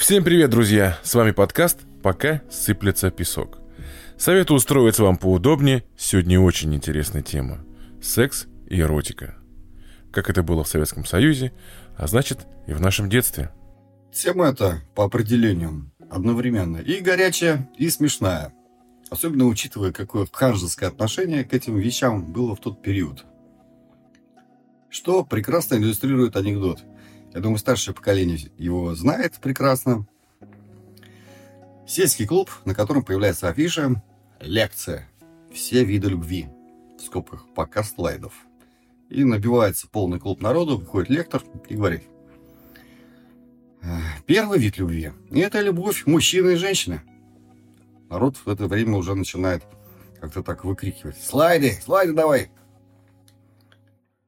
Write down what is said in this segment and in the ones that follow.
Всем привет, друзья! С вами подкаст «Пока сыплется песок». Советую устроиться вам поудобнее. Сегодня очень интересная тема. Секс и эротика. Как это было в Советском Союзе, а значит и в нашем детстве. Тема эта, по определению, одновременно и горячая, и смешная. Особенно учитывая, какое ханжеское отношение к этим вещам было в тот период. Что прекрасно иллюстрирует анекдот – я думаю, старшее поколение его знает прекрасно. Сельский клуб, на котором появляется афиша «Лекция. Все виды любви». В скобках «Пока слайдов». И набивается полный клуб народу, выходит лектор и говорит. Первый вид любви – это любовь мужчины и женщины. Народ в это время уже начинает как-то так выкрикивать. Слайды, слайды давай.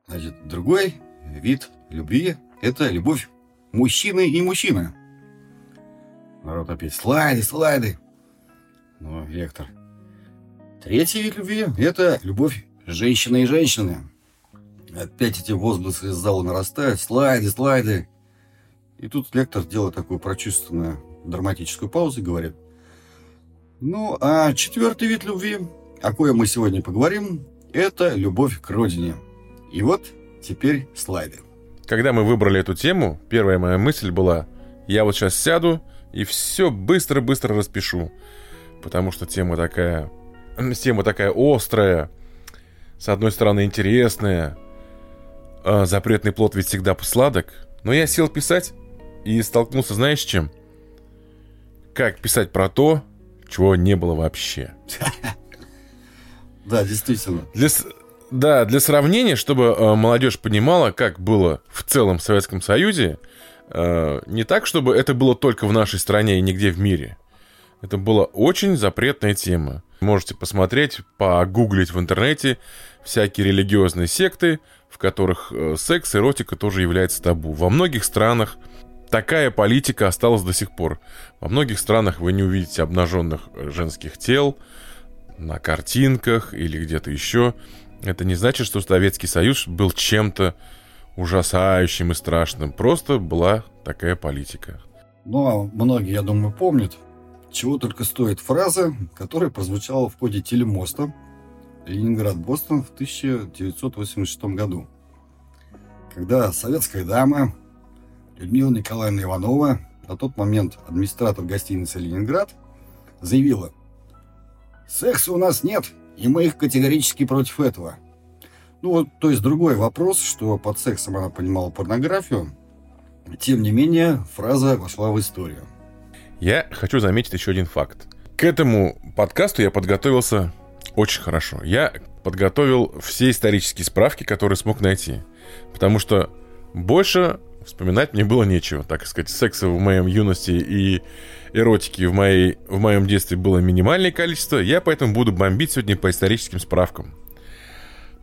Значит, другой вид любви это любовь мужчины и мужчины. Народ опять слайды, слайды. Ну, лектор. Третий вид любви – это любовь женщины и женщины. Опять эти возгласы из зала нарастают. Слайды, слайды. И тут лектор делает такую прочувственную драматическую паузу и говорит. Ну, а четвертый вид любви, о коем мы сегодня поговорим, это любовь к родине. И вот теперь слайды. Когда мы выбрали эту тему, первая моя мысль была, я вот сейчас сяду и все быстро-быстро распишу. Потому что тема такая... Тема такая острая, с одной стороны интересная. А запретный плод ведь всегда сладок. Но я сел писать и столкнулся, знаешь, с чем? Как писать про то, чего не было вообще. Да, действительно. Для, да, для сравнения, чтобы э, молодежь понимала, как было в целом в Советском Союзе, э, не так, чтобы это было только в нашей стране и нигде в мире. Это была очень запретная тема. Можете посмотреть, погуглить в интернете всякие религиозные секты, в которых э, секс, эротика тоже является табу. Во многих странах такая политика осталась до сих пор. Во многих странах вы не увидите обнаженных женских тел на картинках или где-то еще. Это не значит, что Советский Союз был чем-то ужасающим и страшным. Просто была такая политика. Ну, а многие, я думаю, помнят, чего только стоит фраза, которая прозвучала в ходе телемоста Ленинград-Бостон в 1986 году. Когда советская дама Людмила Николаевна Иванова, на тот момент администратор гостиницы «Ленинград», заявила, «Секса у нас нет, и мы их категорически против этого. Ну вот, то есть другой вопрос, что под сексом она понимала порнографию. Тем не менее, фраза вошла в историю. Я хочу заметить еще один факт. К этому подкасту я подготовился очень хорошо. Я подготовил все исторические справки, которые смог найти. Потому что больше вспоминать мне было нечего. Так сказать, секса в моем юности и эротики в, моей, в моем детстве было минимальное количество. Я поэтому буду бомбить сегодня по историческим справкам.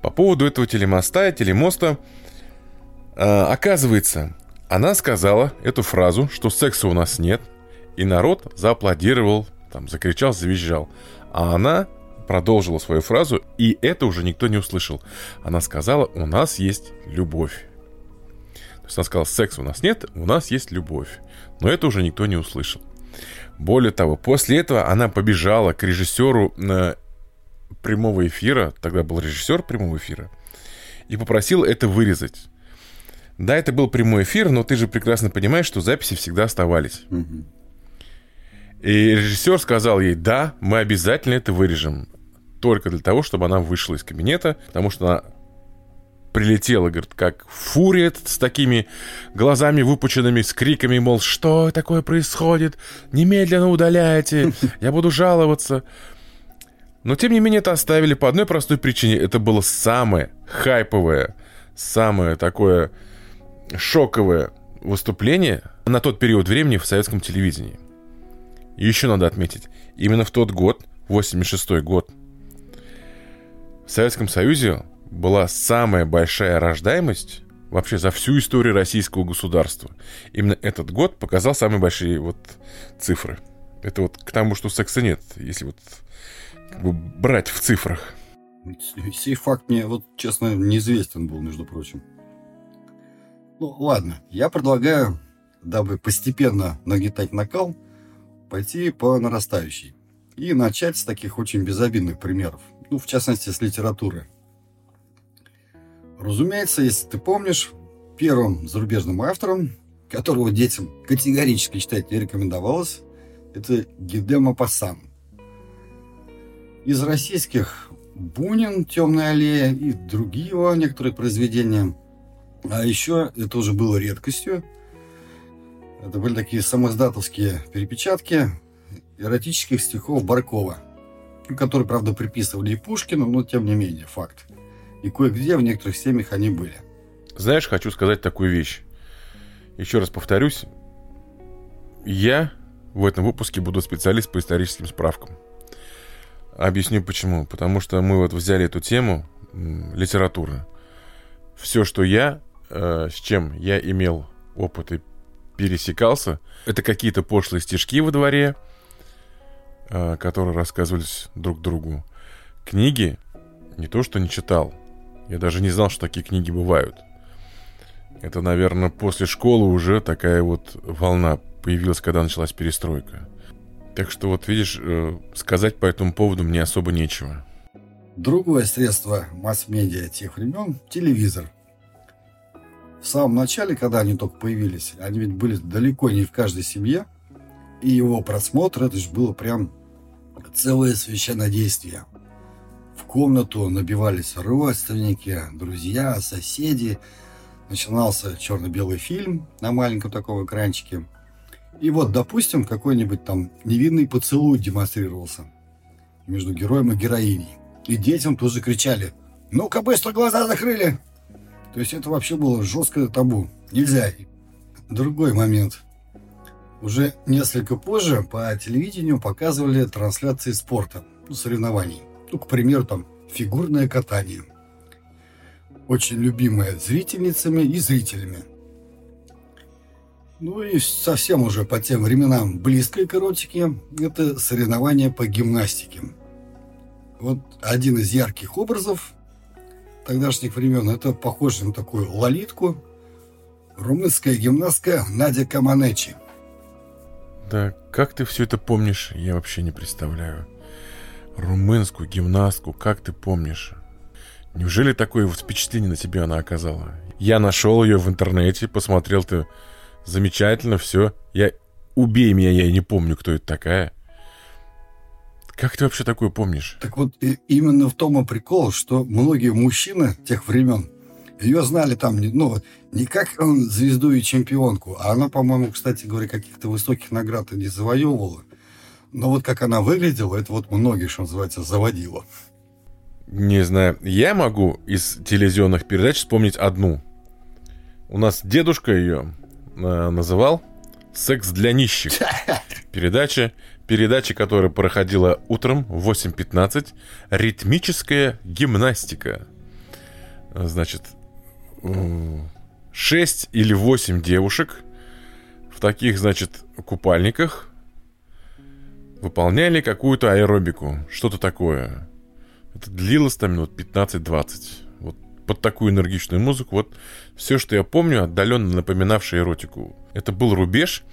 По поводу этого телемоста, телемоста, э, оказывается, она сказала эту фразу, что секса у нас нет, и народ зааплодировал, там, закричал, завизжал. А она продолжила свою фразу, и это уже никто не услышал. Она сказала, у нас есть любовь есть она сказала, секса у нас нет, у нас есть любовь. Но это уже никто не услышал. Более того, после этого она побежала к режиссеру на прямого эфира, тогда был режиссер прямого эфира, и попросила это вырезать. Да, это был прямой эфир, но ты же прекрасно понимаешь, что записи всегда оставались. И режиссер сказал ей, да, мы обязательно это вырежем. Только для того, чтобы она вышла из кабинета, потому что она прилетела, говорит, как фурия с такими глазами выпученными, с криками, мол, что такое происходит? Немедленно удаляйте, я буду жаловаться. Но, тем не менее, это оставили по одной простой причине. Это было самое хайповое, самое такое шоковое выступление на тот период времени в советском телевидении. И еще надо отметить, именно в тот год, 86 год, в Советском Союзе была самая большая рождаемость вообще за всю историю российского государства. Именно этот год показал самые большие вот цифры. Это вот к тому, что секса нет, если вот как бы брать в цифрах. Сей факт мне, вот честно, неизвестен был, между прочим. Ну, ладно, я предлагаю дабы постепенно нагнетать накал, пойти по нарастающей. И начать с таких очень безобидных примеров. Ну, в частности, с литературы. Разумеется, если ты помнишь, первым зарубежным автором, которого детям категорически читать не рекомендовалось, это Гидема Пасан. Из российских Бунин, Темная аллея и другие его некоторые произведения. А еще это уже было редкостью. Это были такие самоздатовские перепечатки эротических стихов Баркова, которые, правда, приписывали и Пушкину, но тем не менее, факт. И кое-где в некоторых семьях они были. Знаешь, хочу сказать такую вещь. Еще раз повторюсь, я в этом выпуске буду специалист по историческим справкам. Объясню почему. Потому что мы вот взяли эту тему литературы. Все, что я, э, с чем я имел опыт и пересекался, это какие-то пошлые стишки во дворе, э, которые рассказывались друг другу. Книги не то, что не читал. Я даже не знал, что такие книги бывают. Это, наверное, после школы уже такая вот волна появилась, когда началась перестройка. Так что вот видишь, э, сказать по этому поводу мне особо нечего. Другое средство масс-медиа тех времен – телевизор. В самом начале, когда они только появились, они ведь были далеко не в каждой семье, и его просмотр, это же было прям целое священное действие. Комнату набивались родственники, друзья, соседи. Начинался черно-белый фильм на маленьком таком экранчике – и вот, допустим, какой-нибудь там невинный поцелуй демонстрировался между героем и героиней. И детям тоже кричали «Ну-ка, быстро глаза закрыли!» То есть это вообще было жесткое табу. Нельзя. Другой момент. Уже несколько позже по телевидению показывали трансляции спорта, соревнований. Ну, к примеру, там фигурное катание. Очень любимое зрительницами и зрителями. Ну и совсем уже по тем временам близкой к эротике – это соревнования по гимнастике. Вот один из ярких образов тогдашних времен – это похоже на такую лолитку, румынская гимнастка Надя Каманечи. Да как ты все это помнишь, я вообще не представляю. Румынскую гимнастку, как ты помнишь? Неужели такое впечатление на тебя она оказала? Я нашел ее в интернете, посмотрел ты замечательно, все. Я убей меня, я не помню, кто это такая. Как ты вообще такое помнишь? Так вот, и, именно в том и прикол, что многие мужчины тех времен ее знали там, ну, не как звезду и чемпионку, а она, по-моему, кстати говоря, каких-то высоких наград не завоевывала. Но вот как она выглядела, это вот многие, что называется, заводило. Не знаю. Я могу из телевизионных передач вспомнить одну. У нас дедушка ее э, называл «Секс для нищих». Передача, передача, которая проходила утром в 8.15. Ритмическая гимнастика. Значит, 6 или 8 девушек в таких, значит, купальниках выполняли какую-то аэробику. Что-то такое. Это длилось там минут 15-20 под такую энергичную музыку. Вот все, что я помню, отдаленно напоминавшее эротику. Это был рубеж,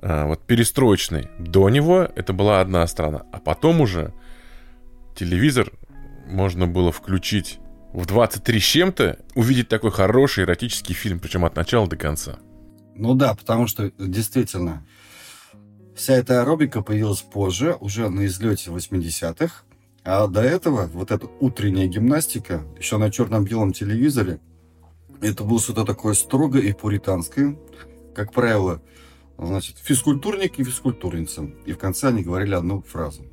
а, вот перестроечный. До него это была одна страна. А потом уже телевизор можно было включить в 23 с чем-то, увидеть такой хороший эротический фильм, причем от начала до конца. Ну да, потому что действительно вся эта аэробика появилась позже, уже на излете 80-х. А до этого вот эта утренняя гимнастика, еще на черно-белом телевизоре, это было что-то такое строгое и пуританское. Как правило, значит, физкультурник и физкультурница. И в конце они говорили одну фразу.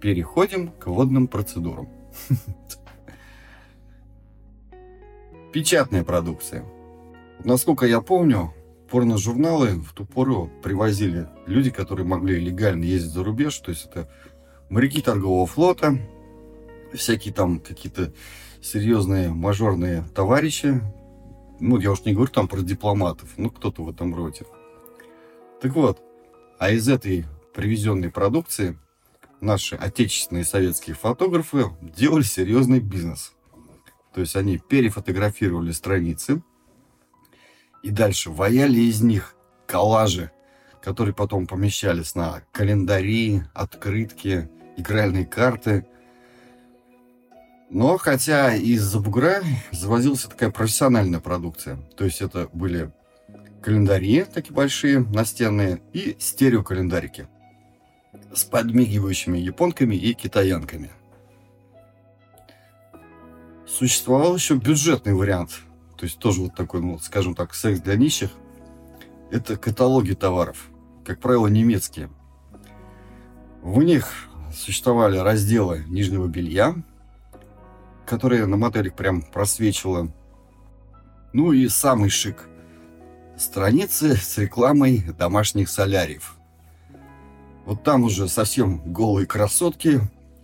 Переходим к водным процедурам. Печатная продукция. Насколько я помню, порно-журналы в ту пору привозили люди, которые могли легально ездить за рубеж, то есть это моряки торгового флота, всякие там какие-то серьезные мажорные товарищи. Ну, я уж не говорю там про дипломатов, ну, кто-то в этом роде. Так вот, а из этой привезенной продукции наши отечественные советские фотографы делали серьезный бизнес. То есть они перефотографировали страницы и дальше ваяли из них коллажи, которые потом помещались на календари, открытки, игральные карты. Но хотя из-за бугра завозилась такая профессиональная продукция. То есть это были календари такие большие, настенные, и стереокалендарики с подмигивающими японками и китаянками. Существовал еще бюджетный вариант, то есть тоже вот такой, ну, скажем так, секс для нищих. Это каталоги товаров, как правило, немецкие. В них существовали разделы нижнего белья, которые на моделях прям просвечивало. Ну и самый шик. Страницы с рекламой домашних соляриев – вот там уже совсем голые красотки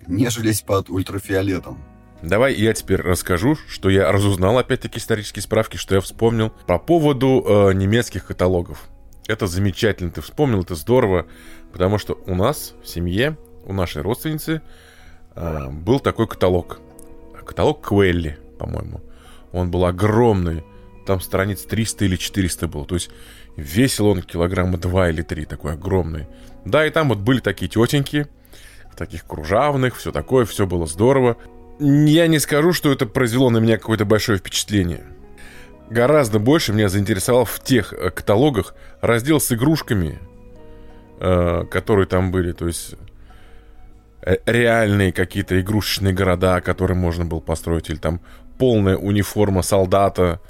нежились под ультрафиолетом. Давай я теперь расскажу, что я разузнал, опять-таки, исторические справки, что я вспомнил по поводу э, немецких каталогов. Это замечательно, ты вспомнил, это здорово, потому что у нас в семье, у нашей родственницы э, был такой каталог. Каталог Квелли, по-моему. Он был огромный, там страниц 300 или 400 было. То есть весил он килограмма 2 или 3, такой огромный. Да, и там вот были такие тетеньки, таких кружавных, все такое, все было здорово. Я не скажу, что это произвело на меня какое-то большое впечатление. Гораздо больше меня заинтересовал в тех э, каталогах раздел с игрушками, э, которые там были. То есть э, реальные какие-то игрушечные города, которые можно было построить, или там полная униформа солдата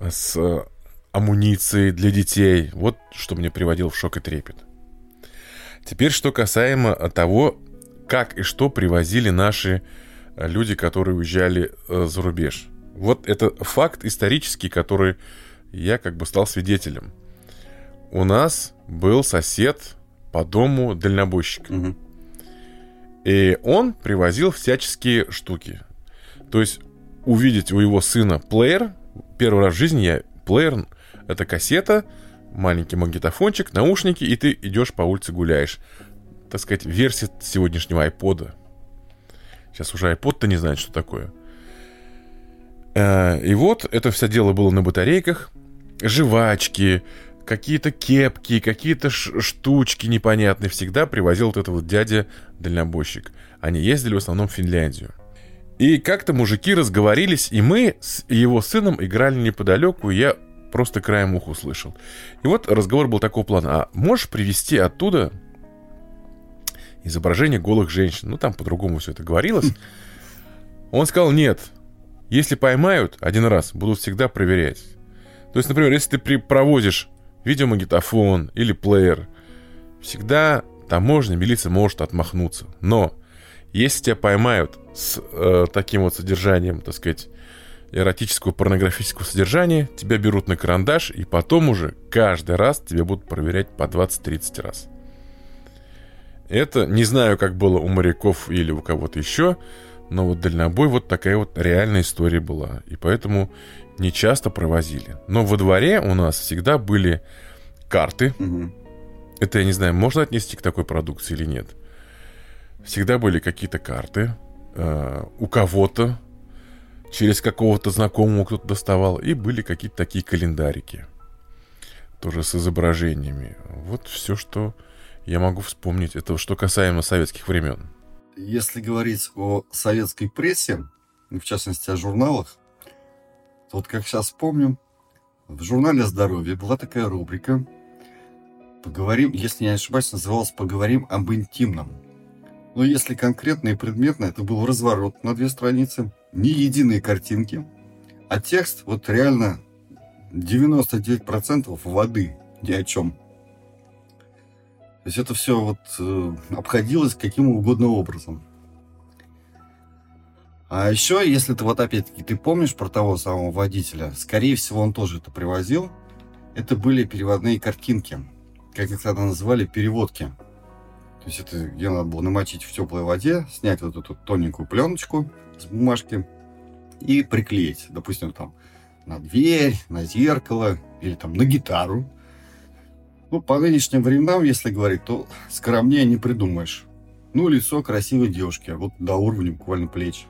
с амуницией для детей. Вот что мне приводило в шок и трепет. Теперь, что касаемо того, как и что привозили наши люди, которые уезжали э, за рубеж. Вот это факт исторический, который я как бы стал свидетелем. У нас был сосед по дому дальнобойщик. Угу. И он привозил всяческие штуки. То есть увидеть у его сына плеер, первый раз в жизни я плеер, это кассета, маленький магнитофончик, наушники, и ты идешь по улице гуляешь. Так сказать, версия сегодняшнего айпода. Сейчас уже айпод-то не знает, что такое. Э, и вот это все дело было на батарейках. Жвачки, какие-то кепки, какие-то штучки непонятные. Всегда привозил вот этот вот дядя-дальнобойщик. Они ездили в основном в Финляндию. И как-то мужики разговорились, и мы с его сыном играли неподалеку, и я просто краем уха услышал. И вот разговор был такого плана. А можешь привести оттуда изображение голых женщин? Ну, там по-другому все это говорилось. Он сказал, нет. Если поймают один раз, будут всегда проверять. То есть, например, если ты провозишь видеомагнитофон или плеер, всегда таможня, милиция может отмахнуться. Но если тебя поймают с э, таким вот содержанием, так сказать, эротического порнографического содержания, тебя берут на карандаш, и потом уже каждый раз тебя будут проверять по 20-30 раз. Это не знаю, как было у моряков или у кого-то еще, но вот дальнобой вот такая вот реальная история была. И поэтому не часто провозили. Но во дворе у нас всегда были карты. Угу. Это, я не знаю, можно отнести к такой продукции или нет. Всегда были какие-то карты. Э, у кого-то через какого-то знакомого кто-то доставал, и были какие-то такие календарики, тоже с изображениями. Вот все, что я могу вспомнить. Это что касаемо советских времен. Если говорить о советской прессе, в частности о журналах, то вот как сейчас помню, в журнале «Здоровье» была такая рубрика «Поговорим», если я не ошибаюсь, называлась «Поговорим об интимном». Но если конкретно и предметно, это был разворот на две страницы – ни единой картинки, а текст вот реально 99% воды, ни о чем. То есть это все вот э, обходилось каким угодно образом. А еще, если ты вот опять-таки ты помнишь про того самого водителя, скорее всего, он тоже это привозил. Это были переводные картинки, как их тогда называли, переводки. То есть это где надо было намочить в теплой воде, снять вот эту тоненькую пленочку, с бумажки и приклеить, допустим, там на дверь, на зеркало или там на гитару. Ну, по нынешним временам, если говорить, то скромнее не придумаешь. Ну, лицо красивой девушки, а вот до уровня буквально плеч.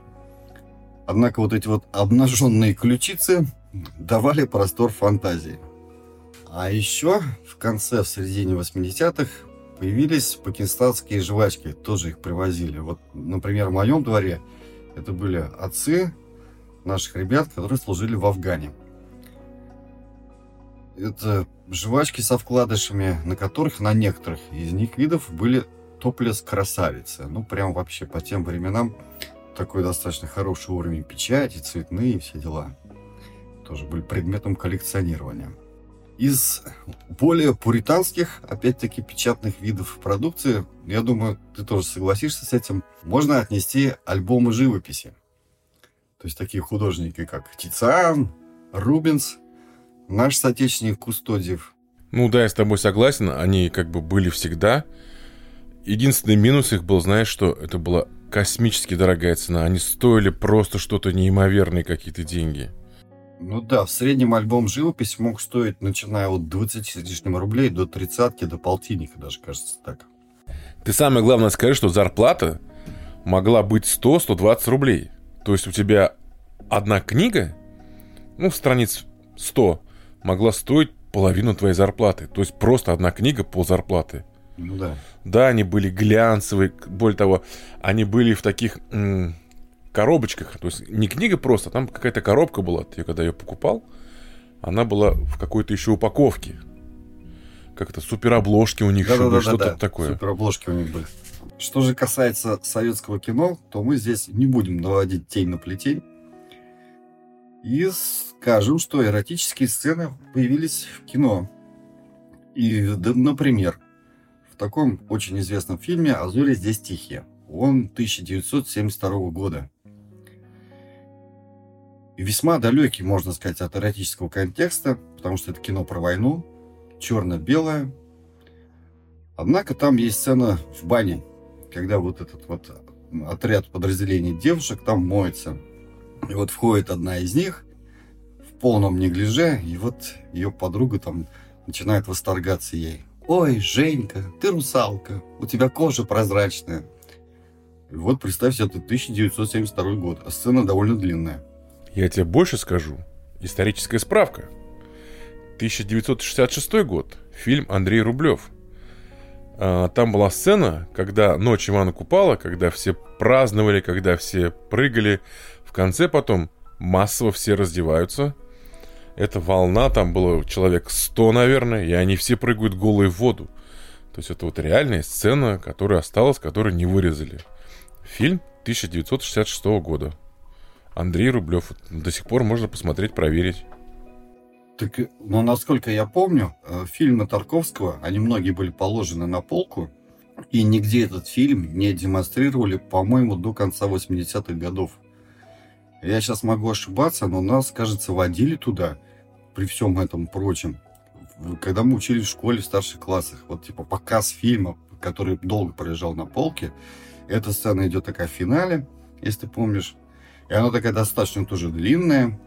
Однако вот эти вот обнаженные ключицы давали простор фантазии. А еще в конце, в середине 80-х появились пакистанские жвачки. Тоже их привозили. Вот, например, в моем дворе это были отцы наших ребят, которые служили в Афгане. Это жвачки со вкладышами, на которых на некоторых из них видов были топлес красавицы. Ну, прям вообще по тем временам такой достаточно хороший уровень печати, цветные все дела. Тоже были предметом коллекционирования. Из более пуританских, опять-таки, печатных видов продукции, я думаю, ты тоже согласишься с этим, можно отнести альбомы живописи. То есть такие художники, как Тициан, Рубенс, наш соотечественник Кустодиев. Ну да, я с тобой согласен, они как бы были всегда. Единственный минус их был, знаешь, что это была космически дорогая цена. Они стоили просто что-то неимоверные какие-то деньги. Ну да, в среднем альбом живопись мог стоить, начиная от 20 с лишним рублей до 30 до полтинника даже, кажется, так. Ты самое главное скажи, что зарплата могла быть 100-120 рублей. То есть у тебя одна книга, ну, страниц 100, могла стоить половину твоей зарплаты. То есть просто одна книга по зарплаты. Ну да. Да, они были глянцевые, более того, они были в таких м- коробочках. То есть не книга просто, а там какая-то коробка была. Я когда ее покупал, она была в какой-то еще упаковке. Как это, суперобложки у них да, еще да, были, да, что-то да, такое. Суперобложки у них были. Что же касается советского кино, то мы здесь не будем наводить тень на плетень. И скажем, что эротические сцены появились в кино. И, например, в таком очень известном фильме «А здесь тихие». Он 1972 года. И весьма далекий, можно сказать, от эротического контекста, потому что это кино про войну, черно-белое. Однако там есть сцена в бане, когда вот этот вот отряд подразделений девушек там моется. И вот входит одна из них полном неглиже, и вот ее подруга там начинает восторгаться ей. «Ой, Женька, ты русалка, у тебя кожа прозрачная». И вот представь себе, это 1972 год, а сцена довольно длинная. Я тебе больше скажу. Историческая справка. 1966 год. Фильм Андрей Рублев. А, Там была сцена, когда ночь Ивана Купала, когда все праздновали, когда все прыгали. В конце потом массово все раздеваются. Эта волна, там было человек 100, наверное, и они все прыгают голые в воду. То есть это вот реальная сцена, которая осталась, которую не вырезали. Фильм 1966 года. Андрей Рублев. До сих пор можно посмотреть, проверить. Так, ну, насколько я помню, э, фильмы Тарковского, они многие были положены на полку, и нигде этот фильм не демонстрировали, по-моему, до конца 80-х годов. Я сейчас могу ошибаться, но нас, кажется, водили туда, при всем этом прочем, когда мы учились в школе в старших классах. Вот, типа, показ фильма, который долго пролежал на полке. Эта сцена идет такая в финале, если ты помнишь. И она такая достаточно тоже длинная,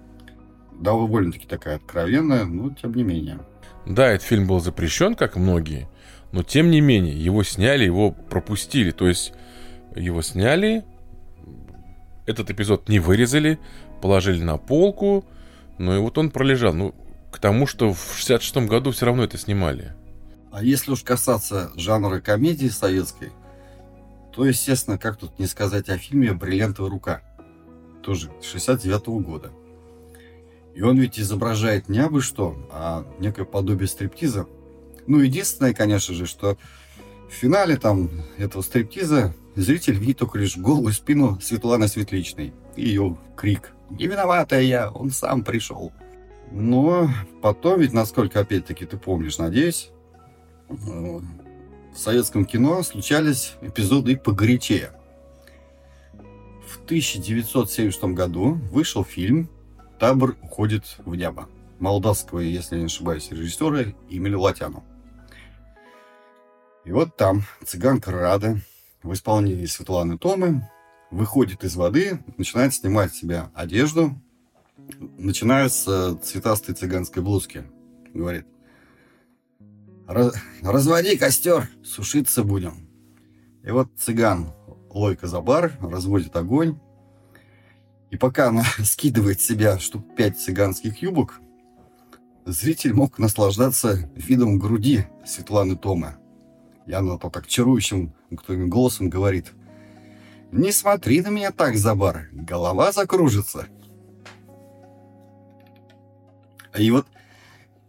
довольно-таки такая откровенная, но тем не менее. Да, этот фильм был запрещен, как многие, но тем не менее, его сняли, его пропустили. То есть его сняли, этот эпизод не вырезали, положили на полку, ну и вот он пролежал. Ну, к тому, что в 66 году все равно это снимали. А если уж касаться жанра комедии советской, то, естественно, как тут не сказать о фильме «Бриллиантовая рука», тоже 69 года. И он ведь изображает не абы что, а некое подобие стриптиза. Ну, единственное, конечно же, что в финале там этого стриптиза зритель видит только лишь голую спину Светланы Светличной и ее крик «Не виноватая я, он сам пришел». Но потом ведь, насколько опять-таки ты помнишь, надеюсь, э, в советском кино случались эпизоды и погорячее. В 1976 году вышел фильм «Табор уходит в небо» молдавского, если не ошибаюсь, режиссера Эмиля Латяну. И вот там цыганка Рада в исполнении Светланы Томы выходит из воды, начинает снимать с себя одежду, начиная с э, цветастой цыганской блузки. Говорит, «Раз- разводи костер, сушиться будем. И вот цыган Лойка за бар разводит огонь. И пока она скидывает с себя штук пять цыганских юбок, зритель мог наслаждаться видом груди Светланы Тома. И она то так чарующим голосом говорит «Не смотри на меня так, Забар, голова закружится». И вот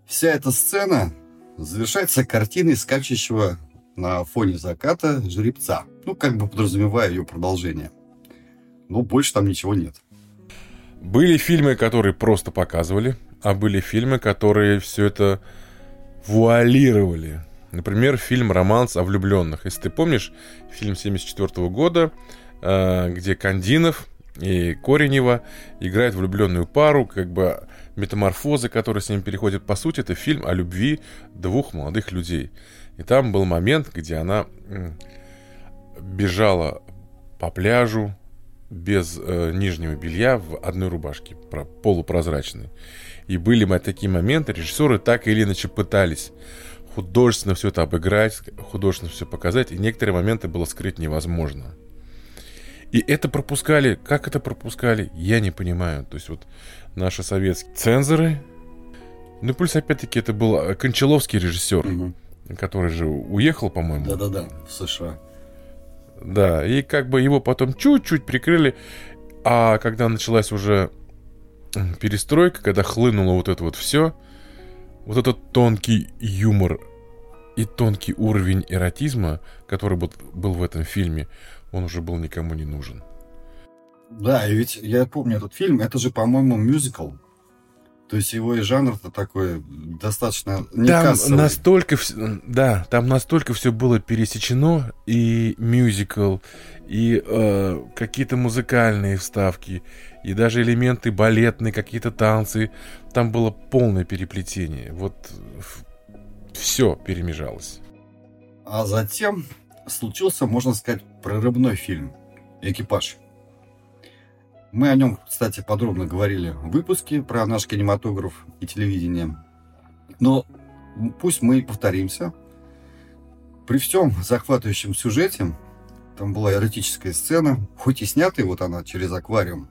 вся эта сцена завершается картиной скачущего на фоне заката жеребца. Ну, как бы подразумевая ее продолжение. Но больше там ничего нет. Были фильмы, которые просто показывали, а были фильмы, которые все это вуалировали. Например, фильм «Романс о влюбленных». Если ты помнишь, фильм 74 года, э, где Кандинов и Коренева играют влюбленную пару, как бы метаморфозы, которые с ними переходят. По сути, это фильм о любви двух молодых людей. И там был момент, где она бежала по пляжу без э, нижнего белья в одной рубашке, полупрозрачной. И были такие моменты, режиссеры так или иначе пытались художественно все это обыграть, художественно все показать, и некоторые моменты было скрыть невозможно. И это пропускали. Как это пропускали, я не понимаю. То есть вот наши советские цензоры. Ну, плюс, опять-таки, это был э, Кончаловский режиссер, угу. который же уехал, по-моему. Да-да-да, в США. Да, и как бы его потом чуть-чуть прикрыли. А когда началась уже перестройка, когда хлынуло вот это вот все, вот этот тонкий юмор и тонкий уровень эротизма, который был, в этом фильме, он уже был никому не нужен. Да, и ведь я помню этот фильм, это же, по-моему, мюзикл. То есть его и жанр-то такой достаточно не Там кассовый. настолько, да, там настолько все было пересечено, и мюзикл, и э, какие-то музыкальные вставки, и даже элементы балетные, какие-то танцы. Там было полное переплетение. Вот все перемежалось. А затем случился, можно сказать, прорывной фильм «Экипаж». Мы о нем, кстати, подробно говорили в выпуске про наш кинематограф и телевидение. Но пусть мы повторимся. При всем захватывающем сюжете, там была эротическая сцена, хоть и снятая вот она через аквариум,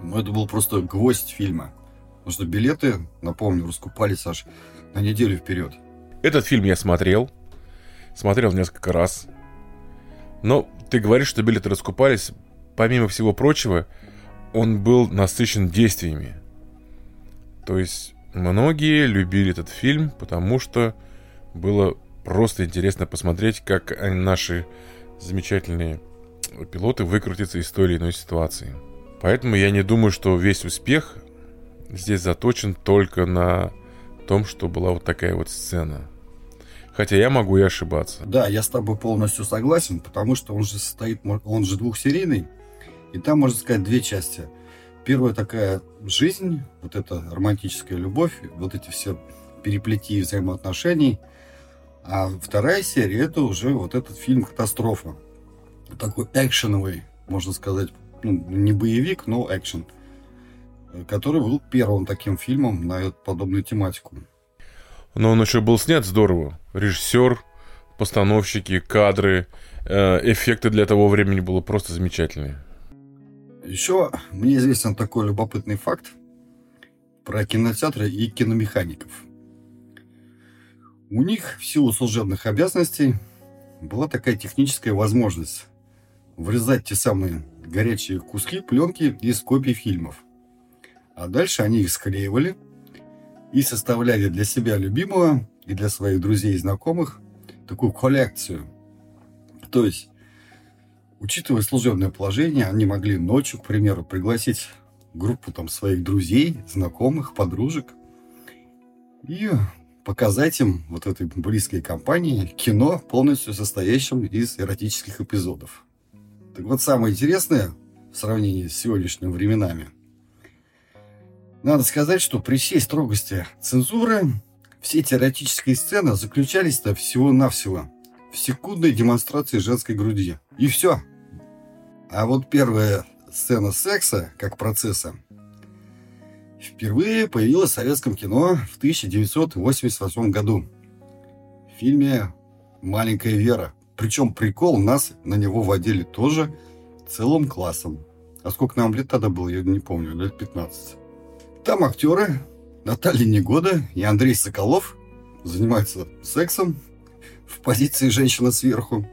но это был просто гвоздь фильма. Потому что билеты, напомню, раскупались аж на неделю вперед. Этот фильм я смотрел. Смотрел несколько раз. Но ты говоришь, что билеты раскупались. Помимо всего прочего, он был насыщен действиями. То есть многие любили этот фильм, потому что было просто интересно посмотреть, как наши замечательные пилоты выкрутятся из той или иной ситуации. Поэтому я не думаю, что весь успех здесь заточен только на том, что была вот такая вот сцена. Хотя я могу и ошибаться. Да, я с тобой полностью согласен, потому что он же состоит, он же двухсерийный, и там, можно сказать, две части. Первая такая жизнь, вот эта романтическая любовь, вот эти все переплети взаимоотношений. А вторая серия это уже вот этот фильм «Катастрофа». Такой экшеновый, можно сказать, ну, не боевик, но экшен, который был первым таким фильмом на подобную тематику. Но он еще был снят здорово. Режиссер, постановщики, кадры, э, эффекты для того времени было просто замечательные. Еще мне известен такой любопытный факт про кинотеатры и киномехаников. У них в силу служебных обязанностей была такая техническая возможность врезать те самые горячие куски пленки из копий фильмов. А дальше они их склеивали и составляли для себя любимого и для своих друзей и знакомых такую коллекцию. То есть Учитывая служебное положение, они могли ночью, к примеру, пригласить группу там своих друзей, знакомых, подружек и показать им вот этой близкой компании кино, полностью состоящим из эротических эпизодов. Так вот, самое интересное в сравнении с сегодняшними временами, надо сказать, что при всей строгости цензуры все эти эротические сцены заключались-то всего-навсего в секундной демонстрации женской груди. И все. А вот первая сцена секса, как процесса, впервые появилась в советском кино в 1988 году. В фильме «Маленькая Вера». Причем прикол, нас на него водили тоже целым классом. А сколько нам лет тогда было, я не помню, лет 15. Там актеры Наталья Негода и Андрей Соколов занимаются сексом в позиции женщина сверху.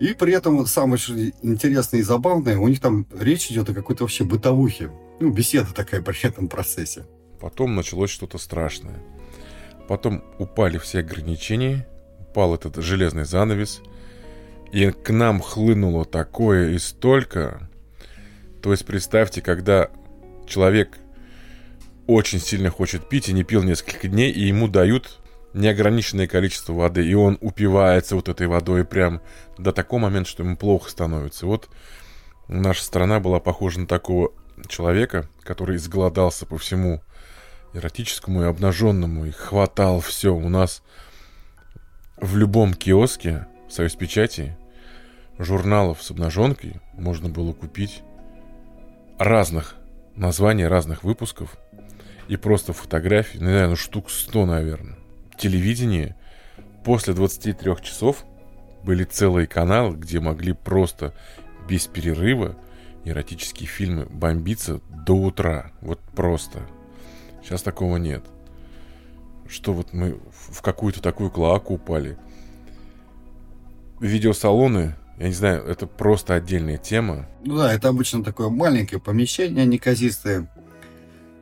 И при этом самое интересное и забавное, у них там речь идет о какой-то вообще бытовухе. Ну, беседа такая при этом процессе. Потом началось что-то страшное. Потом упали все ограничения, упал этот железный занавес, и к нам хлынуло такое и столько. То есть представьте, когда человек очень сильно хочет пить и не пил несколько дней, и ему дают неограниченное количество воды, и он упивается вот этой водой прям до такого момента, что ему плохо становится. Вот наша страна была похожа на такого человека, который изголодался по всему эротическому и обнаженному, и хватал все. У нас в любом киоске Союз Печати журналов с обнаженкой можно было купить разных названий, разных выпусков и просто фотографий, ну, наверное, штук 100, наверное. Телевидение после 23 часов были целые каналы, где могли просто без перерыва эротические фильмы бомбиться до утра. Вот просто. Сейчас такого нет. Что вот мы в какую-то такую клоаку упали. Видеосалоны, я не знаю, это просто отдельная тема. Ну да, это обычно такое маленькое помещение неказистое.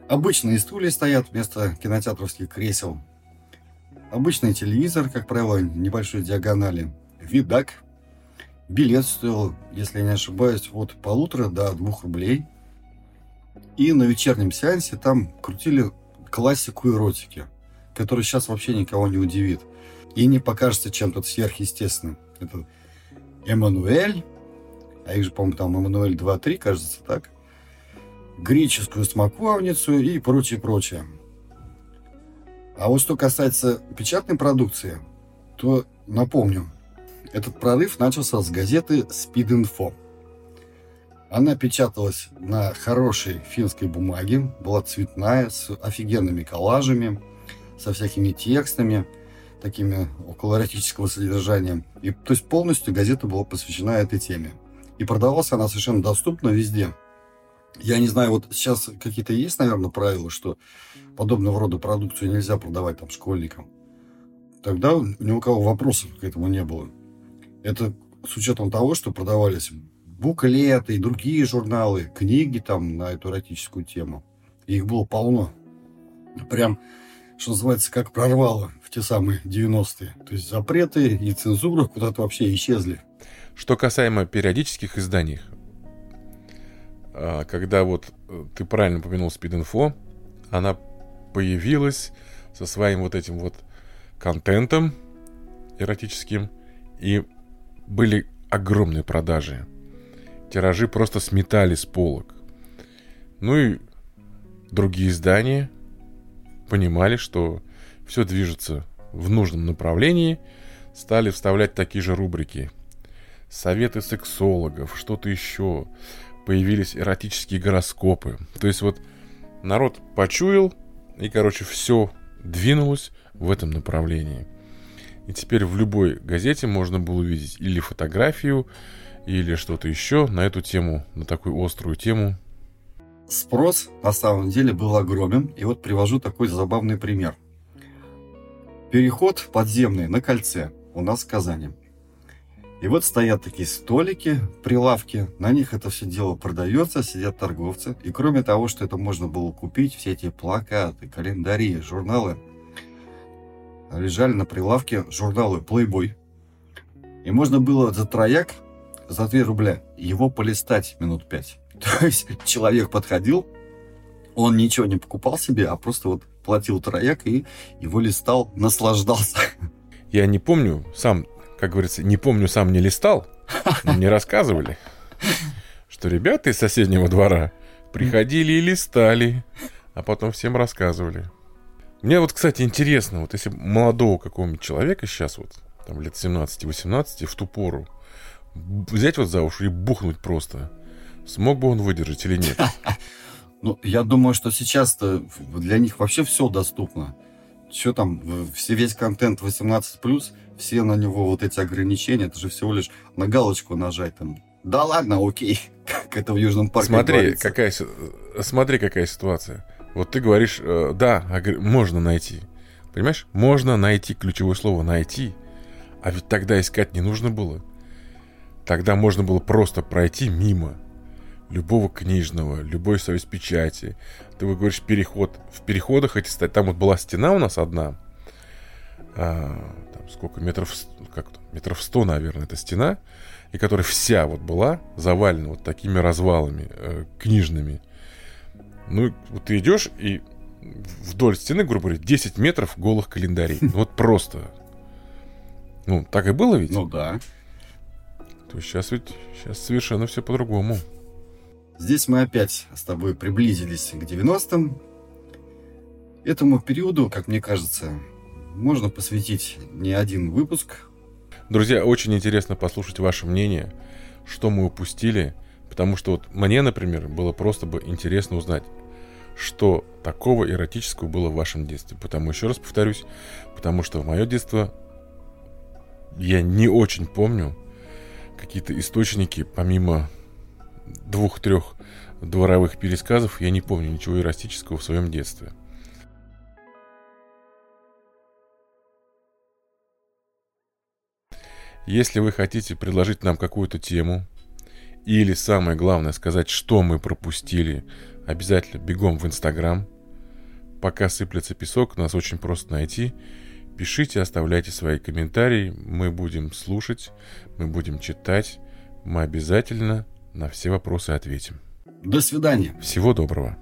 Обычные стулья стоят вместо кинотеатровских кресел. Обычный телевизор, как правило, небольшой диагонали. Видак. Билет стоил, если я не ошибаюсь, от полутора до двух рублей. И на вечернем сеансе там крутили классику эротики, которая сейчас вообще никого не удивит. И не покажется чем-то сверхъестественным. Это Эммануэль, а их же, по-моему, там Эммануэль 2-3, кажется, так? Греческую смоковницу и прочее, прочее. А вот что касается печатной продукции, то напомню, этот прорыв начался с газеты Info. Она печаталась на хорошей финской бумаге, была цветная, с офигенными коллажами, со всякими текстами, такими околоэротического содержания. И, то есть полностью газета была посвящена этой теме. И продавалась она совершенно доступно везде. Я не знаю, вот сейчас какие-то есть, наверное, правила, что подобного рода продукцию нельзя продавать там школьникам. Тогда ни у кого вопросов к этому не было. Это с учетом того, что продавались буклеты и другие журналы, книги там на эту эротическую тему. И их было полно. Прям, что называется, как прорвало в те самые 90-е. То есть запреты и цензура куда-то вообще исчезли. Что касаемо периодических изданий, когда вот э, ты правильно упомянул Speed она появилась со своим вот этим вот контентом эротическим, и были огромные продажи тиражи просто сметали с полок. Ну и другие издания понимали, что все движется в нужном направлении, стали вставлять такие же рубрики. Советы сексологов, что-то еще. Появились эротические гороскопы. То есть вот народ почуял, и, короче, все двинулось в этом направлении. И теперь в любой газете можно было увидеть или фотографию, или что-то еще на эту тему, на такую острую тему? Спрос на самом деле был огромен, и вот привожу такой забавный пример. Переход подземный на кольце у нас в Казани. И вот стоят такие столики, прилавки, на них это все дело продается, сидят торговцы. И кроме того, что это можно было купить, все эти плакаты, календари, журналы, лежали на прилавке журналы Playboy. И можно было за трояк за 2 рубля его полистать минут 5. То есть человек подходил, он ничего не покупал себе, а просто вот платил трояк и его листал, наслаждался. Я не помню, сам, как говорится, не помню, сам не листал, но мне рассказывали, что ребята из соседнего двора приходили и листали, а потом всем рассказывали. Мне вот, кстати, интересно, вот если молодого какого-нибудь человека сейчас вот, там лет 17-18, в ту пору, взять вот за уши и бухнуть просто. Смог бы он выдержать или нет? Ну, я думаю, что сейчас-то для них вообще все доступно. Что там, все, весь контент 18+, все на него вот эти ограничения, это же всего лишь на галочку нажать там. Да ладно, окей, как это в Южном парке Смотри, какая, смотри, какая ситуация. Вот ты говоришь, э, да, можно найти. Понимаешь? Можно найти, ключевое слово найти. А ведь тогда искать не нужно было. Тогда можно было просто пройти мимо любого книжного, любой союз печати. Ты вот говоришь переход. В переходах эти стать. Там вот была стена у нас одна. А, там сколько метров, как то метров сто, наверное, эта стена, и которая вся вот была завалена вот такими развалами э, книжными. Ну, вот ты идешь и вдоль стены, грубо говоря, 10 метров голых календарей. Ну, вот просто. Ну, так и было ведь? Ну да. То есть сейчас ведь сейчас совершенно все по-другому. Здесь мы опять с тобой приблизились к 90-м. Этому периоду, как мне кажется, можно посвятить не один выпуск. Друзья, очень интересно послушать ваше мнение, что мы упустили, потому что вот мне, например, было просто бы интересно узнать, что такого эротического было в вашем детстве. Потому, еще раз повторюсь, потому что в мое детство я не очень помню какие-то источники, помимо двух-трех дворовых пересказов, я не помню ничего эротического в своем детстве. Если вы хотите предложить нам какую-то тему, или самое главное сказать, что мы пропустили, обязательно бегом в Инстаграм. Пока сыплется песок, нас очень просто найти. Пишите, оставляйте свои комментарии, мы будем слушать, мы будем читать, мы обязательно на все вопросы ответим. До свидания. Всего доброго.